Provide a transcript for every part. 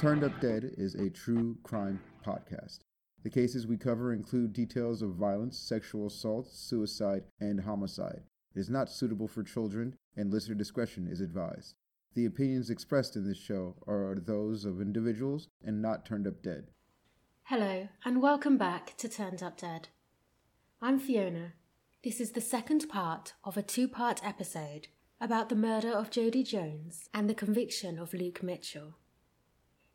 Turned Up Dead is a true crime podcast. The cases we cover include details of violence, sexual assault, suicide, and homicide. It is not suitable for children, and listener discretion is advised. The opinions expressed in this show are those of individuals and not Turned Up Dead. Hello, and welcome back to Turned Up Dead. I'm Fiona. This is the second part of a two part episode about the murder of Jodi Jones and the conviction of Luke Mitchell.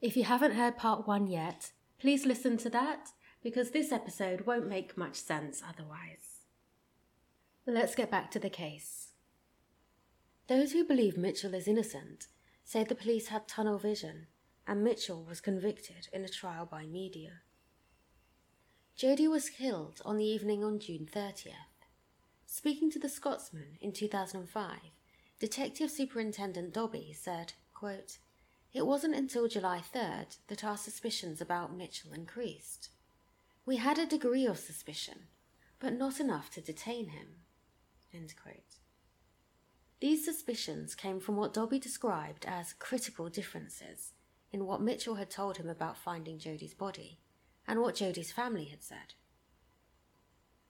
If you haven't heard part one yet, please listen to that because this episode won't make much sense otherwise. Let's get back to the case. Those who believe Mitchell is innocent say the police had tunnel vision and Mitchell was convicted in a trial by media. Jodi was killed on the evening on June 30th. Speaking to the Scotsman in 2005, Detective Superintendent Dobbie said, quote, It wasn't until July 3rd that our suspicions about Mitchell increased. We had a degree of suspicion, but not enough to detain him. These suspicions came from what Dobbie described as critical differences in what Mitchell had told him about finding Jodi's body and what Jodi's family had said.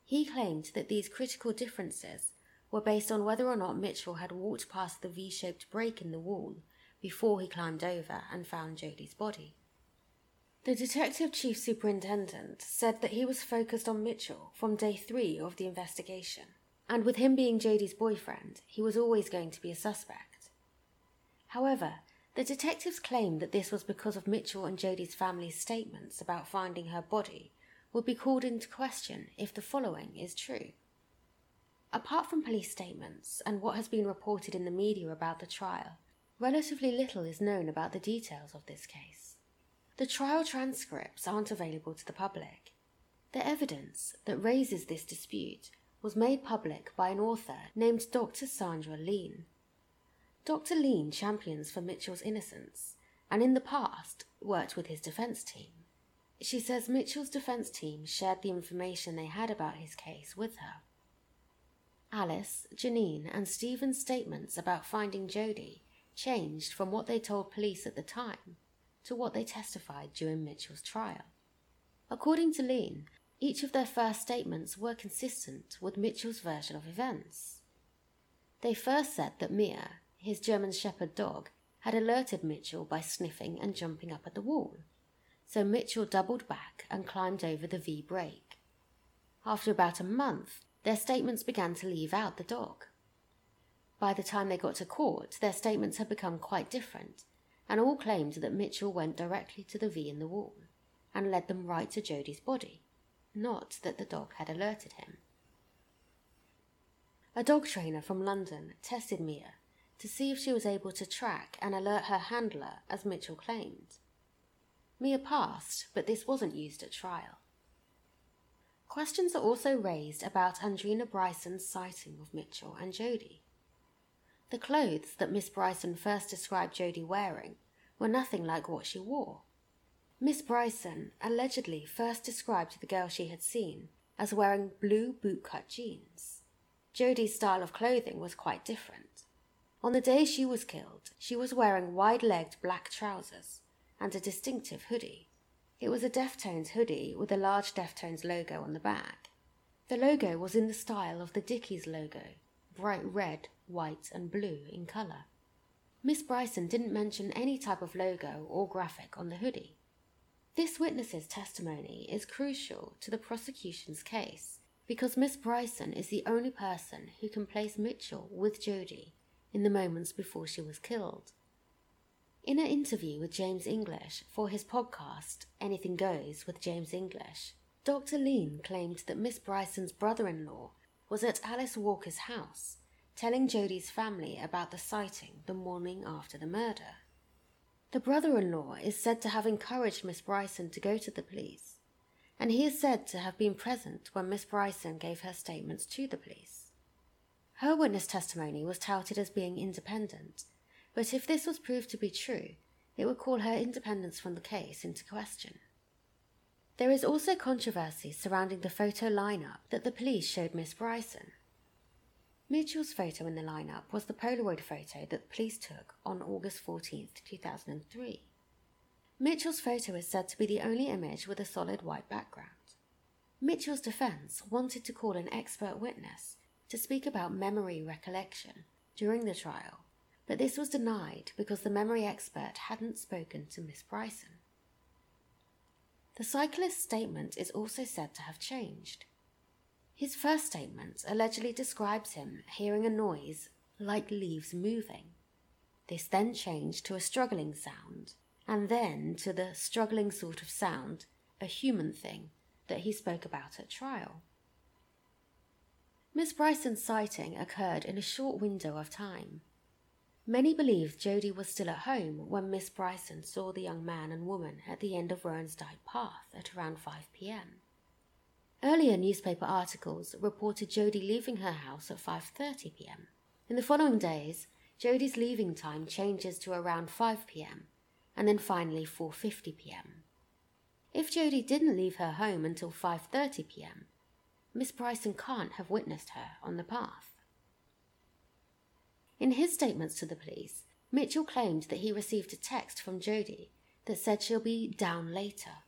He claimed that these critical differences were based on whether or not Mitchell had walked past the V shaped break in the wall before he climbed over and found Jodi's body. The detective chief superintendent said that he was focused on Mitchell from day three of the investigation, and with him being Jodi's boyfriend, he was always going to be a suspect. However, the detectives claimed that this was because of Mitchell and Jodi's family's statements about finding her body would be called into question if the following is true. Apart from police statements and what has been reported in the media about the trial, relatively little is known about the details of this case. The trial transcripts aren't available to the public. The evidence that raises this dispute was made public by an author named Dr. Sandra Lean. Dr. Lean champions for Mitchell's innocence and in the past worked with his defense team. She says Mitchell's defense team shared the information they had about his case with her. Alice, Janine, and Stephen's statements about finding Jodi changed from what they told police at the time to what they testified during Mitchell's trial. According to Lean, each of their first statements were consistent with Mitchell's version of events. They first said that Mia, his German Shepherd dog, had alerted Mitchell by sniffing and jumping up at the wall, so Mitchell doubled back and climbed over the V break. After about a month, their statements began to leave out the dog. By the time they got to court, their statements had become quite different, and all claimed that Mitchell went directly to the V in the wall and led them right to Jodi's body, not that the dog had alerted him. A dog trainer from London tested Mia to see if she was able to track and alert her handler as Mitchell claimed. Mia passed, but this wasn't used at trial. Questions are also raised about Andrina Bryson's sighting of Mitchell and Jodi. The clothes that Miss Bryson first described Jodi wearing were nothing like what she wore. Miss Bryson allegedly first described the girl she had seen as wearing blue bootcut jeans. Jodi's style of clothing was quite different. On the day she was killed, she was wearing wide legged black trousers and a distinctive hoodie. It was a Deftones hoodie with a large Deftones logo on the back. The logo was in the style of the Dickies logo, bright red, white, and blue in colour. Miss Bryson didn't mention any type of logo or graphic on the hoodie. This witness's testimony is crucial to the prosecution's case because Miss Bryson is the only person who can place Mitchell with Jodi in the moments before she was killed. In an interview with James English for his podcast, Anything Goes with James English, Dr. Lean claimed that Miss Bryson's brother in law was at Alice Walker's house, telling Jodi's family about the sighting the morning after the murder. The brother in law is said to have encouraged Miss Bryson to go to the police, and he is said to have been present when Miss Bryson gave her statements to the police. Her witness testimony was touted as being independent but if this was proved to be true, it would call her independence from the case into question. There is also controversy surrounding the photo lineup that the police showed Miss Bryson. Mitchell's photo in the lineup was the Polaroid photo that the police took on August 14, 2003. Mitchell's photo is said to be the only image with a solid white background. Mitchell's defense wanted to call an expert witness to speak about memory recollection during the trial, but this was denied because the memory expert hadn't spoken to Miss Bryson. The cyclist's statement is also said to have changed. His first statement allegedly describes him hearing a noise like leaves moving. This then changed to a struggling sound and then to the struggling sort of sound, a human thing, that he spoke about at trial. Miss Bryson's sighting occurred in a short window of time. Many believed Jodi was still at home when Miss Bryson saw the young man and woman at the end of Roan's Dyke Path at around 5 pm. Earlier newspaper articles reported Jodi leaving her house at 5:30 p.m. In the following days, Jodi's leaving time changes to around 5 p.m and then finally 4:50 p.m. If Jodi didn't leave her home until 5:30 p.m., Miss Bryson can't have witnessed her on the path. In his statements to the police, Mitchell claimed that he received a text from Jodi that said she'll be down later.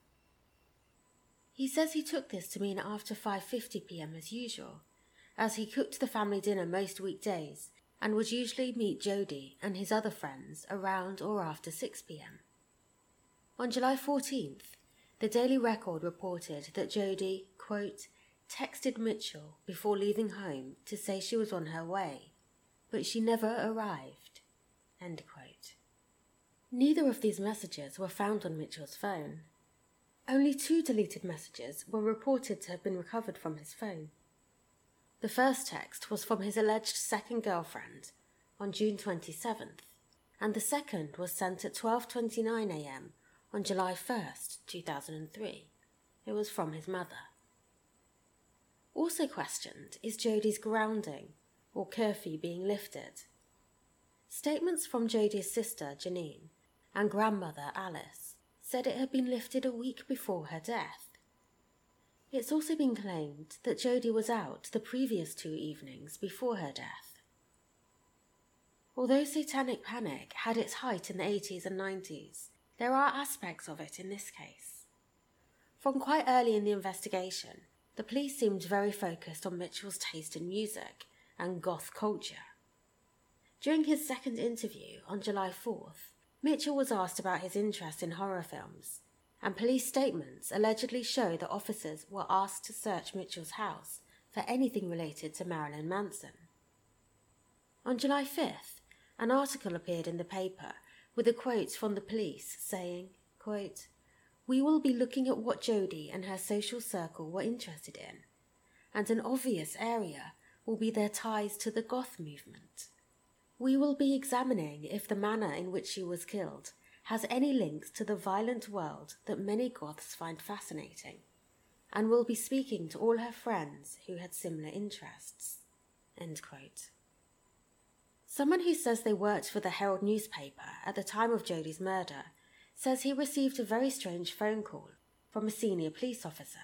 He says he took this to mean after 5:50 p.m. as usual, as he cooked the family dinner most weekdays and would usually meet Jodi and his other friends around or after 6 pm. On July 14th, the Daily Record reported that Jodi, quote, texted Mitchell before leaving home to say she was on her way, but she never arrived, end quote. Neither of these messages were found on Mitchell's phone. Only two deleted messages were reported to have been recovered from his phone. The first text was from his alleged second girlfriend on June 27th, and the second was sent at 12:29 a.m. on July 1st, 2003. It was from his mother. Also questioned is Jodi's grounding or curfew being lifted. Statements from Jodi's sister Janine and grandmother Alice said it had been lifted a week before her death. It's also been claimed that Jodi was out the previous two evenings before her death. Although Satanic Panic had its height in the 80s and 90s, there are aspects of it in this case. From quite early in the investigation, the police seemed very focused on Mitchell's taste in music and goth culture. During his second interview on July 4th, Mitchell was asked about his interest in horror films and police statements allegedly show that officers were asked to search Mitchell's house for anything related to Marilyn Manson. On July 5th, an article appeared in the paper with a quote from the police saying, quote, We will be looking at what Jodi and her social circle were interested in, and an obvious area will be their ties to the goth movement. We will be examining if the manner in which she was killed has any links to the violent world that many Goths find fascinating, and will be speaking to all her friends who had similar interests. Someone who says they worked for the Herald newspaper at the time of Jodi's murder says he received a very strange phone call from a senior police officer.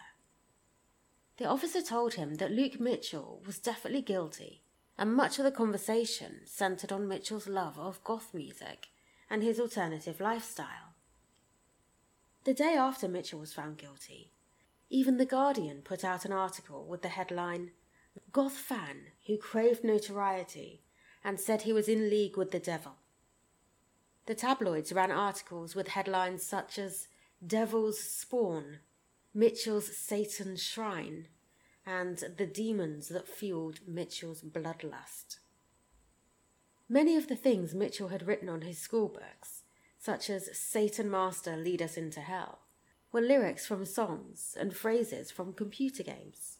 The officer told him that Luke Mitchell was definitely guilty, and much of the conversation centered on Mitchell's love of goth music and his alternative lifestyle. The day after Mitchell was found guilty, even The Guardian put out an article with the headline Goth fan who craved notoriety and said he was in league with the devil. The tabloids ran articles with headlines such as Devil's Spawn, Mitchell's Satan Shrine, and The Demons That Fueled Mitchell's Bloodlust. Many of the things Mitchell had written on his school books, such as Satan Master Lead Us Into Hell, were lyrics from songs and phrases from computer games.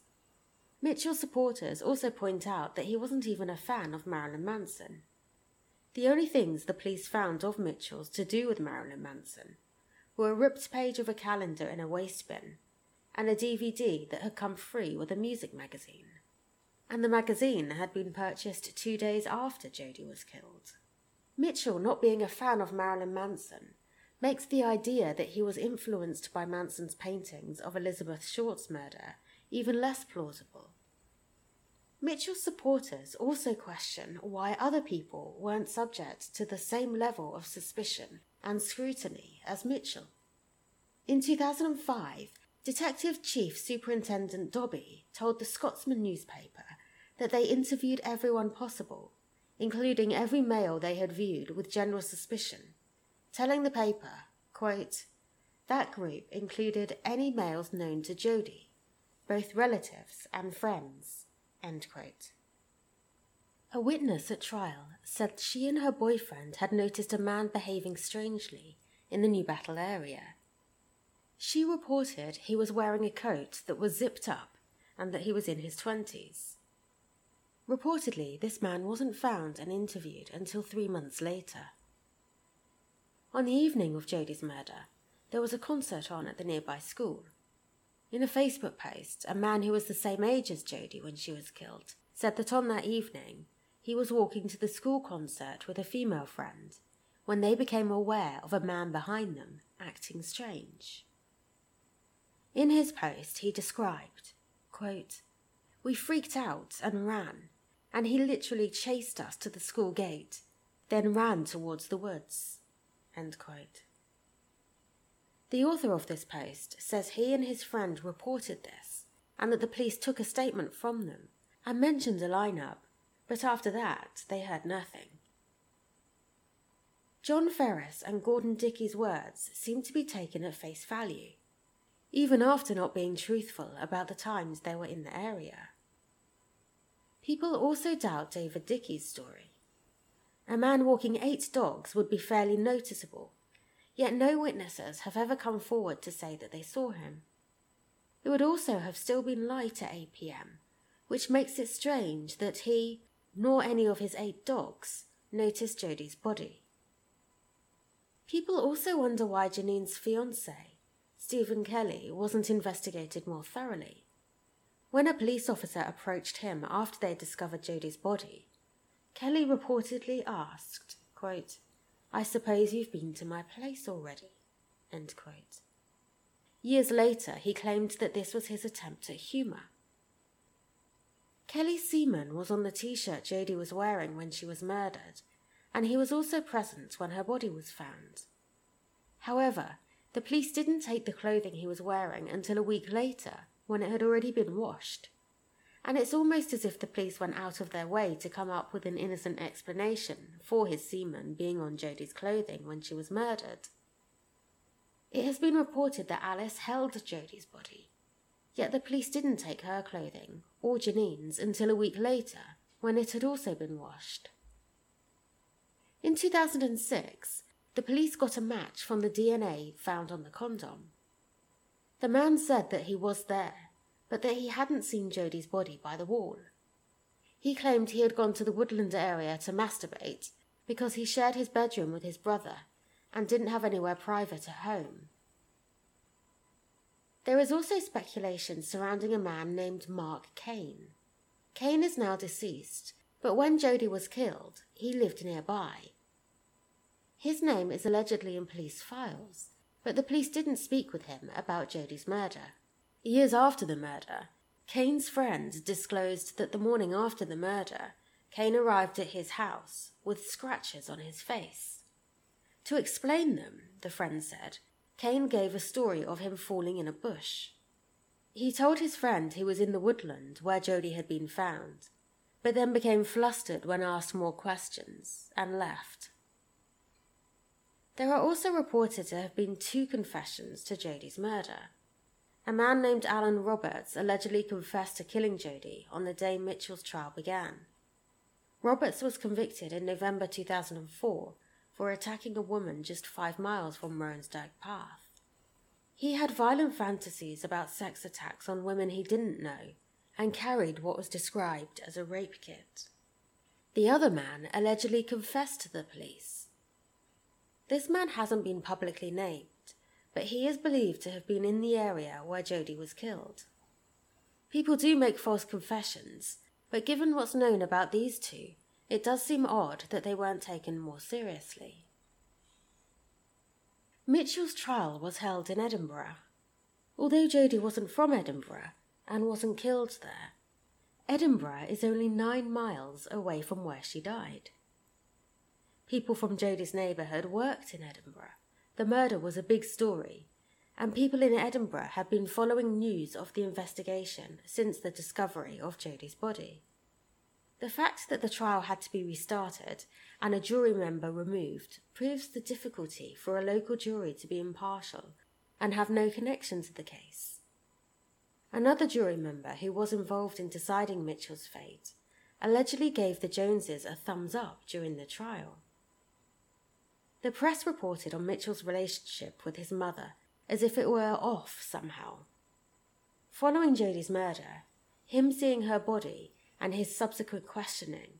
Mitchell's supporters also point out that he wasn't even a fan of Marilyn Manson. The only things the police found of Mitchell's to do with Marilyn Manson were a ripped page of a calendar in a waste bin and a DVD that had come free with a music magazine and the magazine had been purchased two days after Jodi was killed. Mitchell, not being a fan of Marilyn Manson, makes the idea that he was influenced by Manson's paintings of Elizabeth Short's murder even less plausible. Mitchell's supporters also question why other people weren't subject to the same level of suspicion and scrutiny as Mitchell. In 2005, Detective Chief Superintendent Dobbie told the Scotsman newspaper that they interviewed everyone possible, including every male they had viewed with general suspicion, telling the paper, quote, that group included any males known to Jodi, both relatives and friends. End quote. A witness at trial said she and her boyfriend had noticed a man behaving strangely in the Newbattle area she reported he was wearing a coat that was zipped up and that he was in his twenties. Reportedly, this man wasn't found and interviewed until three months later. On the evening of Jodi's murder, there was a concert on at the nearby school. In a Facebook post, a man who was the same age as Jodi when she was killed said that on that evening he was walking to the school concert with a female friend when they became aware of a man behind them acting strange. In his post, he described, quote, We freaked out and ran, and he literally chased us to the school gate, then ran towards the woods. The author of this post says he and his friend reported this, and that the police took a statement from them and mentioned a lineup, but after that they heard nothing. John Ferris and Gordon Dickey's words seem to be taken at face value even after not being truthful about the times they were in the area. People also doubt David Dickey's story. A man walking eight dogs would be fairly noticeable, yet no witnesses have ever come forward to say that they saw him. It would also have still been light at 8 pm, which makes it strange that he, nor any of his eight dogs, noticed Jodi's body. People also wonder why Janine's fiance, Stephen Kelly wasn't investigated more thoroughly. When a police officer approached him after they discovered Jodi's body, Kelly reportedly asked, quote, I suppose you've been to my place already. Years later, he claimed that this was his attempt at humour. Kelly's semen was on the t shirt Jodi was wearing when she was murdered, and he was also present when her body was found. However, the police didn't take the clothing he was wearing until a week later, when it had already been washed. And it's almost as if the police went out of their way to come up with an innocent explanation for his semen being on Jodi's clothing when she was murdered. It has been reported that Alice held Jodi's body, yet the police didn't take her clothing or Janine's until a week later when it had also been washed. In 2006, the police got a match from the DNA found on the condom. The man said that he was there, but that he hadn't seen Jodi's body by the wall. He claimed he had gone to the woodland area to masturbate because he shared his bedroom with his brother and didn't have anywhere private at home. There is also speculation surrounding a man named Mark Kane. Kane is now deceased, but when Jodi was killed, he lived nearby his name is allegedly in police files, but the police didn't speak with him about Jodi's murder. Years after the murder, Kane's friends disclosed that the morning after the murder, Kane arrived at his house with scratches on his face. To explain them, the friend said, Kane gave a story of him falling in a bush. He told his friend he was in the woodland where Jodi had been found, but then became flustered when asked more questions and left. There are also reported to have been two confessions to Jodi's murder. A man named Alan Roberts allegedly confessed to killing Jodi on the day Mitchell's trial began. Roberts was convicted in November 2004 for attacking a woman just five miles from Roan's Dyke Path. He had violent fantasies about sex attacks on women he didn't know and carried what was described as a rape kit. The other man allegedly confessed to the police this man hasn't been publicly named, but he is believed to have been in the area where Jodi was killed. People do make false confessions, but given what's known about these two, it does seem odd that they weren't taken more seriously. Mitchell's trial was held in Edinburgh. Although Jodi wasn't from Edinburgh and wasn't killed there, Edinburgh is only nine miles away from where she died. People from Jodi's neighbourhood worked in Edinburgh. The murder was a big story, and people in Edinburgh had been following news of the investigation since the discovery of Jodi's body. The fact that the trial had to be restarted and a jury member removed proves the difficulty for a local jury to be impartial and have no connection to the case. Another jury member who was involved in deciding Mitchell's fate allegedly gave the Joneses a thumbs up during the trial. The press reported on Mitchell's relationship with his mother as if it were off somehow. Following Jodi's murder, him seeing her body and his subsequent questioning,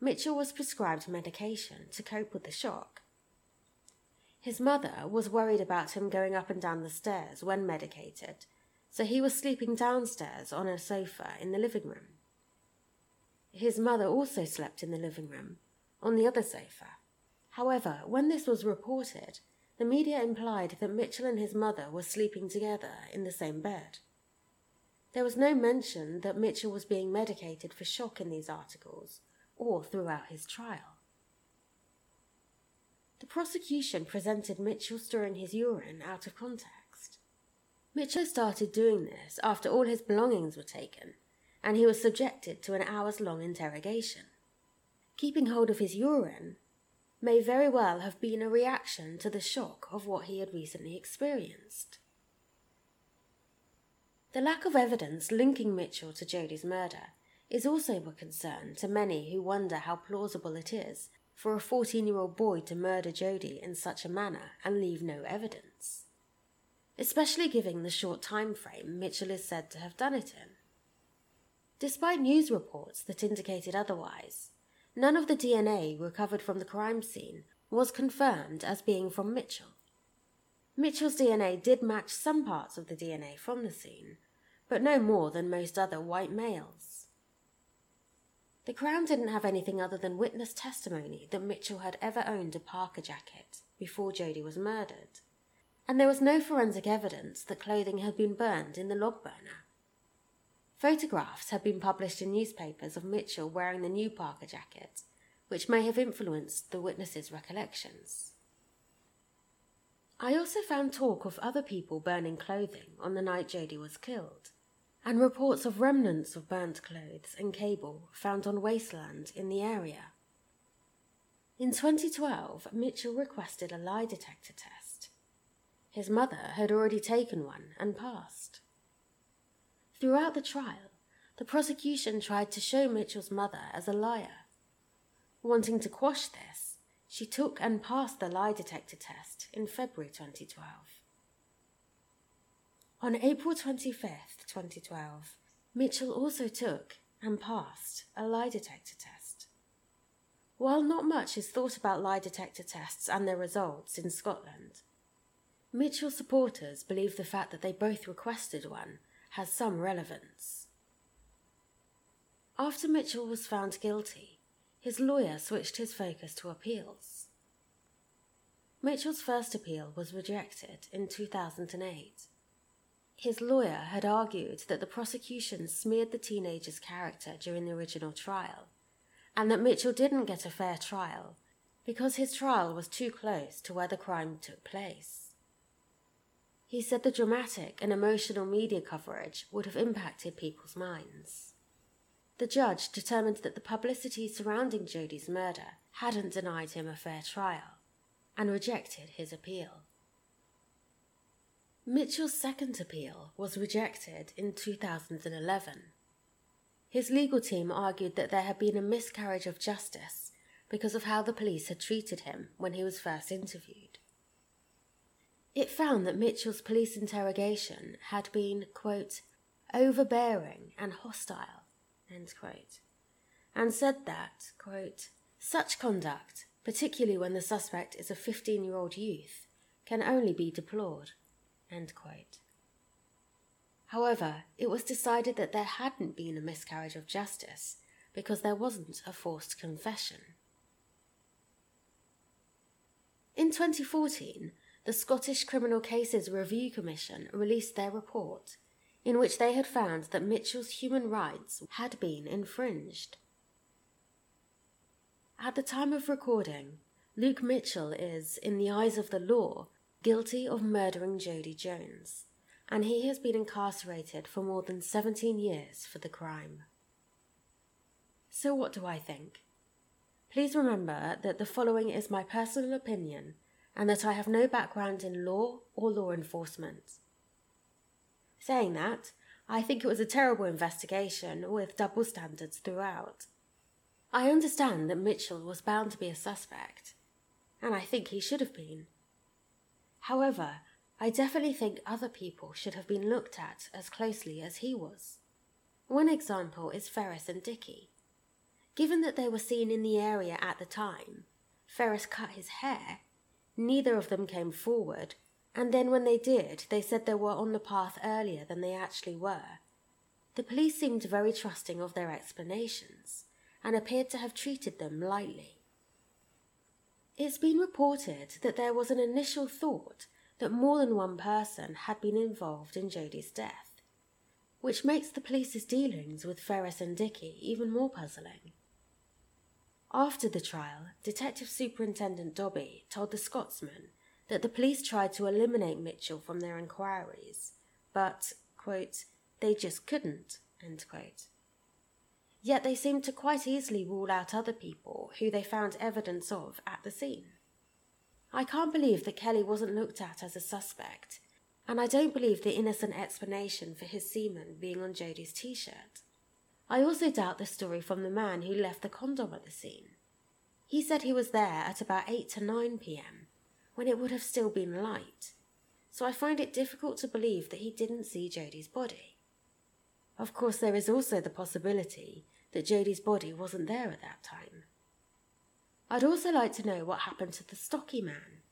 Mitchell was prescribed medication to cope with the shock. His mother was worried about him going up and down the stairs when medicated, so he was sleeping downstairs on a sofa in the living room. His mother also slept in the living room, on the other sofa. However, when this was reported, the media implied that Mitchell and his mother were sleeping together in the same bed. There was no mention that Mitchell was being medicated for shock in these articles or throughout his trial. The prosecution presented Mitchell storing his urine out of context. Mitchell started doing this after all his belongings were taken, and he was subjected to an hours long interrogation. Keeping hold of his urine may very well have been a reaction to the shock of what he had recently experienced. The lack of evidence linking Mitchell to Jodi's murder is also a concern to many who wonder how plausible it is for a 14 year old boy to murder Jodi in such a manner and leave no evidence. Especially given the short time frame Mitchell is said to have done it in. Despite news reports that indicated otherwise, None of the DNA recovered from the crime scene was confirmed as being from Mitchell. Mitchell's DNA did match some parts of the DNA from the scene, but no more than most other white males. The Crown didn't have anything other than witness testimony that Mitchell had ever owned a parka jacket before Jodi was murdered, and there was no forensic evidence that clothing had been burned in the log burner. Photographs had been published in newspapers of Mitchell wearing the new parka jacket, which may have influenced the witnesses' recollections. I also found talk of other people burning clothing on the night Jodi was killed, and reports of remnants of burnt clothes and cable found on wasteland in the area. In 2012, Mitchell requested a lie detector test. His mother had already taken one and passed. Throughout the trial, the prosecution tried to show Mitchell's mother as a liar. Wanting to quash this, she took and passed the lie detector test in February 2012. On April 25th, 2012, Mitchell also took and passed a lie detector test. While not much is thought about lie detector tests and their results in Scotland, Mitchell supporters believe the fact that they both requested one has some relevance. After Mitchell was found guilty, his lawyer switched his focus to appeals. Mitchell's first appeal was rejected in 2008. His lawyer had argued that the prosecution smeared the teenager's character during the original trial, and that Mitchell didn't get a fair trial because his trial was too close to where the crime took place. He said the dramatic and emotional media coverage would have impacted people's minds. The judge determined that the publicity surrounding Jodi's murder hadn't denied him a fair trial and rejected his appeal. Mitchell's second appeal was rejected in 2011. His legal team argued that there had been a miscarriage of justice because of how the police had treated him when he was first interviewed. It found that Mitchell's police interrogation had been, quote, overbearing and hostile, end quote, and said that, quote, such conduct, particularly when the suspect is a 15 year old youth, can only be deplored, end quote. However, it was decided that there hadn't been a miscarriage of justice because there wasn't a forced confession. In 2014, the Scottish Criminal Cases Review Commission released their report, in which they had found that Mitchell's human rights had been infringed. At the time of recording, Luke Mitchell is, in the eyes of the law, guilty of murdering Jodi Jones, and he has been incarcerated for more than 17 years for the crime. So, what do I think? Please remember that the following is my personal opinion and that I have no background in law or law enforcement. Saying that, I think it was a terrible investigation with double standards throughout. I understand that Mitchell was bound to be a suspect, and I think he should have been. However, I definitely think other people should have been looked at as closely as he was. One example is Ferris and Dicky. Given that they were seen in the area at the time, Ferris cut his hair, neither of them came forward, and then when they did, they said they were on the path earlier than they actually were. The police seemed very trusting of their explanations and appeared to have treated them lightly. It's been reported that there was an initial thought that more than one person had been involved in Jodi's death, which makes the police's dealings with Ferris and Dicky even more puzzling. After the trial, Detective Superintendent Dobbie told the Scotsman that the police tried to eliminate Mitchell from their inquiries, but, quote, they just couldn't, Yet they seemed to quite easily rule out other people who they found evidence of at the scene. I can't believe that Kelly wasn't looked at as a suspect, and I don't believe the innocent explanation for his semen being on Jodi's t shirt. I also doubt the story from the man who left the condom at the scene. He said he was there at about 8 to 9 pm, when it would have still been light, so I find it difficult to believe that he didn't see Jodi's body. Of course, there is also the possibility that Jodi's body wasn't there at that time. I'd also like to know what happened to the stocky man.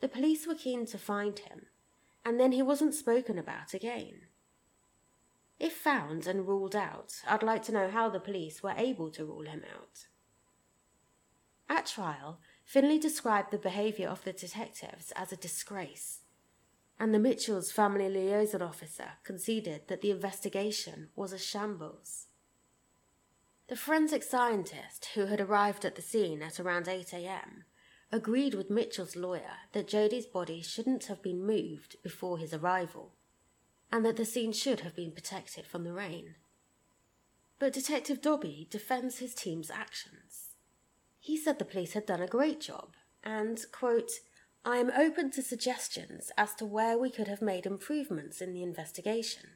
The police were keen to find him, and then he wasn't spoken about again. If found and ruled out, I'd like to know how the police were able to rule him out. At trial, Findlay described the behaviour of the detectives as a disgrace, and the Mitchells' family liaison officer conceded that the investigation was a shambles. The forensic scientist, who had arrived at the scene at around 8 am, agreed with Mitchell's lawyer that Jodi's body shouldn't have been moved before his arrival, and that the scene should have been protected from the rain. But Detective Dobbie defends his team's actions. He said the police had done a great job, and, quote, I am open to suggestions as to where we could have made improvements in the investigation,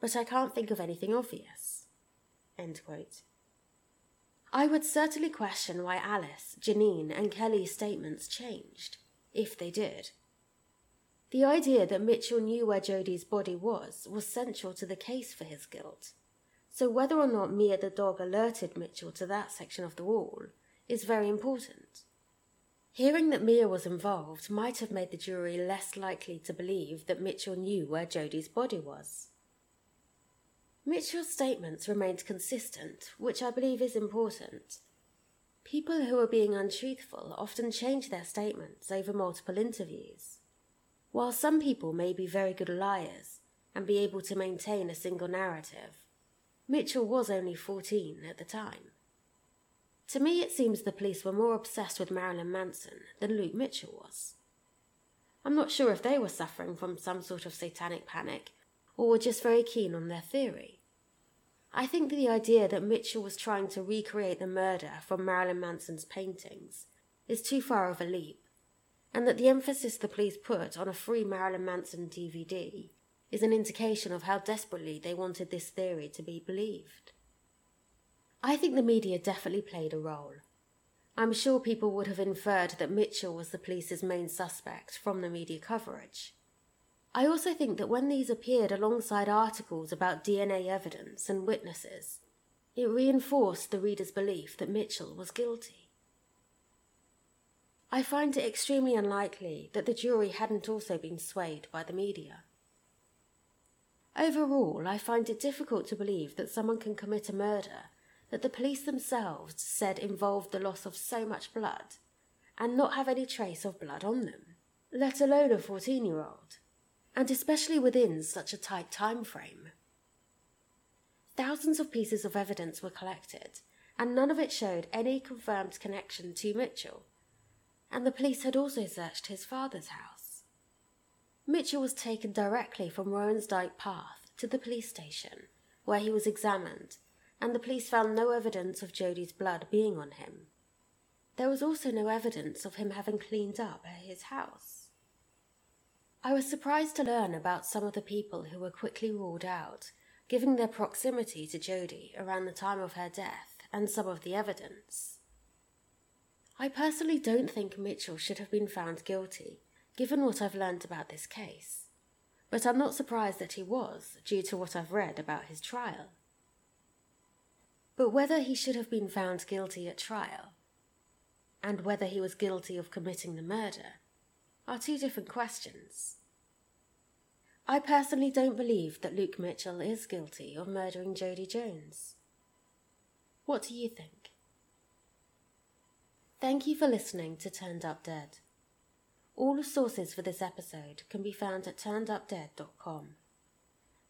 but I can't think of anything obvious. I would certainly question why Alice, Janine, and Kelly's statements changed, if they did. The idea that Mitchell knew where Jodi's body was was central to the case for his guilt. So whether or not Mia the dog alerted Mitchell to that section of the wall is very important. Hearing that Mia was involved might have made the jury less likely to believe that Mitchell knew where Jodi's body was. Mitchell's statements remained consistent, which I believe is important. People who are being untruthful often change their statements over multiple interviews. While some people may be very good liars and be able to maintain a single narrative, Mitchell was only 14 at the time. To me, it seems the police were more obsessed with Marilyn Manson than Luke Mitchell was. I'm not sure if they were suffering from some sort of satanic panic or were just very keen on their theory. I think the idea that Mitchell was trying to recreate the murder from Marilyn Manson's paintings is too far of a leap, and that the emphasis the police put on a free Marilyn Manson DVD is an indication of how desperately they wanted this theory to be believed. I think the media definitely played a role. I'm sure people would have inferred that Mitchell was the police's main suspect from the media coverage. I also think that when these appeared alongside articles about DNA evidence and witnesses, it reinforced the reader's belief that Mitchell was guilty. I find it extremely unlikely that the jury hadn't also been swayed by the media. Overall, I find it difficult to believe that someone can commit a murder that the police themselves said involved the loss of so much blood and not have any trace of blood on them, let alone a 14 year old, and especially within such a tight time frame. Thousands of pieces of evidence were collected, and none of it showed any confirmed connection to Mitchell, and the police had also searched his father's house. Mitchell was taken directly from Roan's Dyke Path to the police station, where he was examined, and the police found no evidence of Jodi's blood being on him. There was also no evidence of him having cleaned up at his house. I was surprised to learn about some of the people who were quickly ruled out, given their proximity to Jodi around the time of her death and some of the evidence. I personally don't think Mitchell should have been found guilty, given what I've learned about this case, but I'm not surprised that he was, due to what I've read about his trial. But whether he should have been found guilty at trial, and whether he was guilty of committing the murder, are two different questions. I personally don't believe that Luke Mitchell is guilty of murdering Jodi Jones. What do you think? Thank you for listening to Turned Up Dead. All the sources for this episode can be found at turnedupdead.com.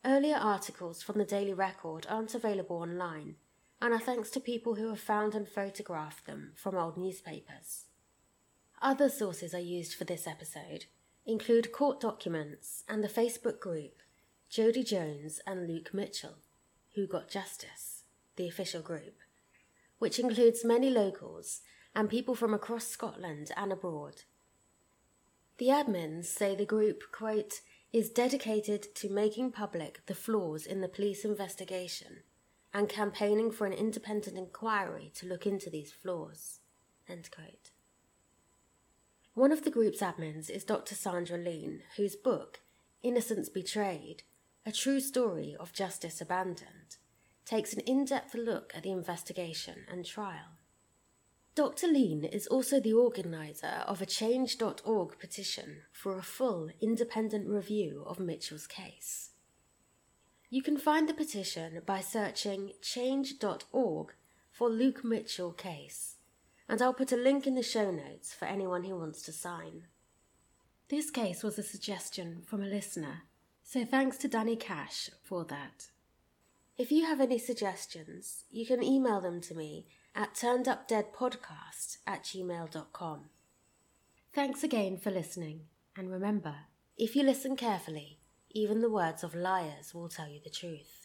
Earlier articles from the Daily Record aren't available online, and are thanks to people who have found and photographed them from old newspapers. Other sources I used for this episode include court documents and the Facebook group Jodi Jones and Luke Mitchell, Who Got Justice, the official group, which includes many locals and people from across Scotland and abroad. The admins say the group, quote, is dedicated to making public the flaws in the police investigation and campaigning for an independent inquiry to look into these flaws. One of the group's admins is Dr. Sandra Lean, whose book, Innocence Betrayed A True Story of Justice Abandoned, takes an in depth look at the investigation and trial. Dr. Lean is also the organiser of a Change.org petition for a full independent review of Mitchell's case. You can find the petition by searching change.org for Luke Mitchell case, and I'll put a link in the show notes for anyone who wants to sign. This case was a suggestion from a listener, so thanks to Danny Cash for that. If you have any suggestions, you can email them to me at turnedupdeadpodcast at gmail.com. Thanks again for listening, and remember, if you listen carefully, even the words of liars will tell you the truth.